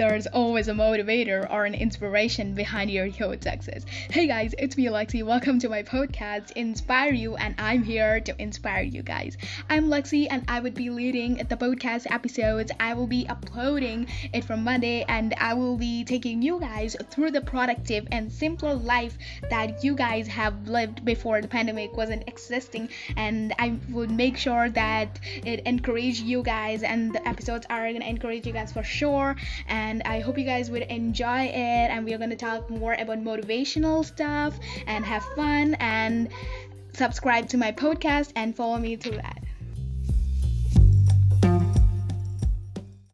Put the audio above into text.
there's always a motivator or an inspiration behind your huge success. Hey guys, it's me Lexi. Welcome to my podcast, Inspire You, and I'm here to inspire you guys. I'm Lexi, and I would be leading the podcast episodes. I will be uploading it from Monday, and I will be taking you guys through the productive and simpler life that you guys have lived before the pandemic wasn't existing. And I would make sure that it encourage you guys, and the episodes are gonna encourage you guys for sure and I hope you guys would enjoy it. And we're going to talk more about motivational stuff and have fun and subscribe to my podcast and follow me through that.